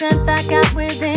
strength I got within.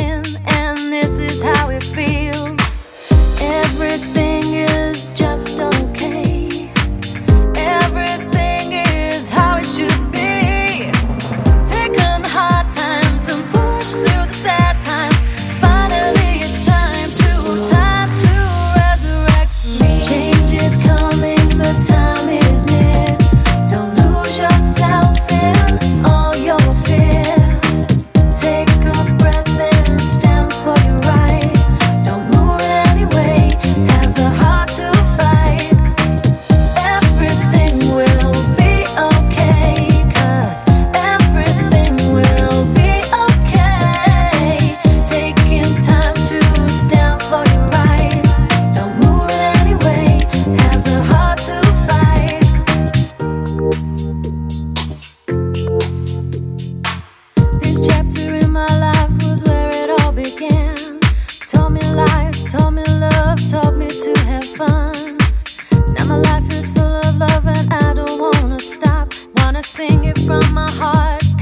from my heart.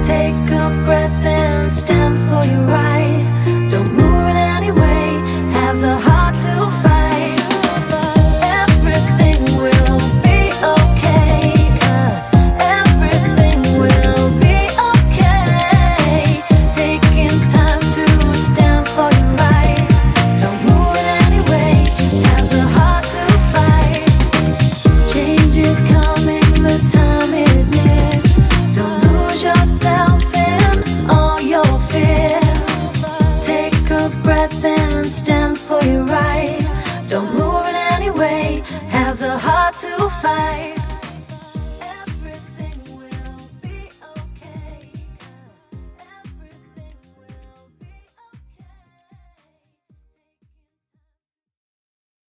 Take a breath and stand for your right. Don't move in any way. Have the heart. hard to fight.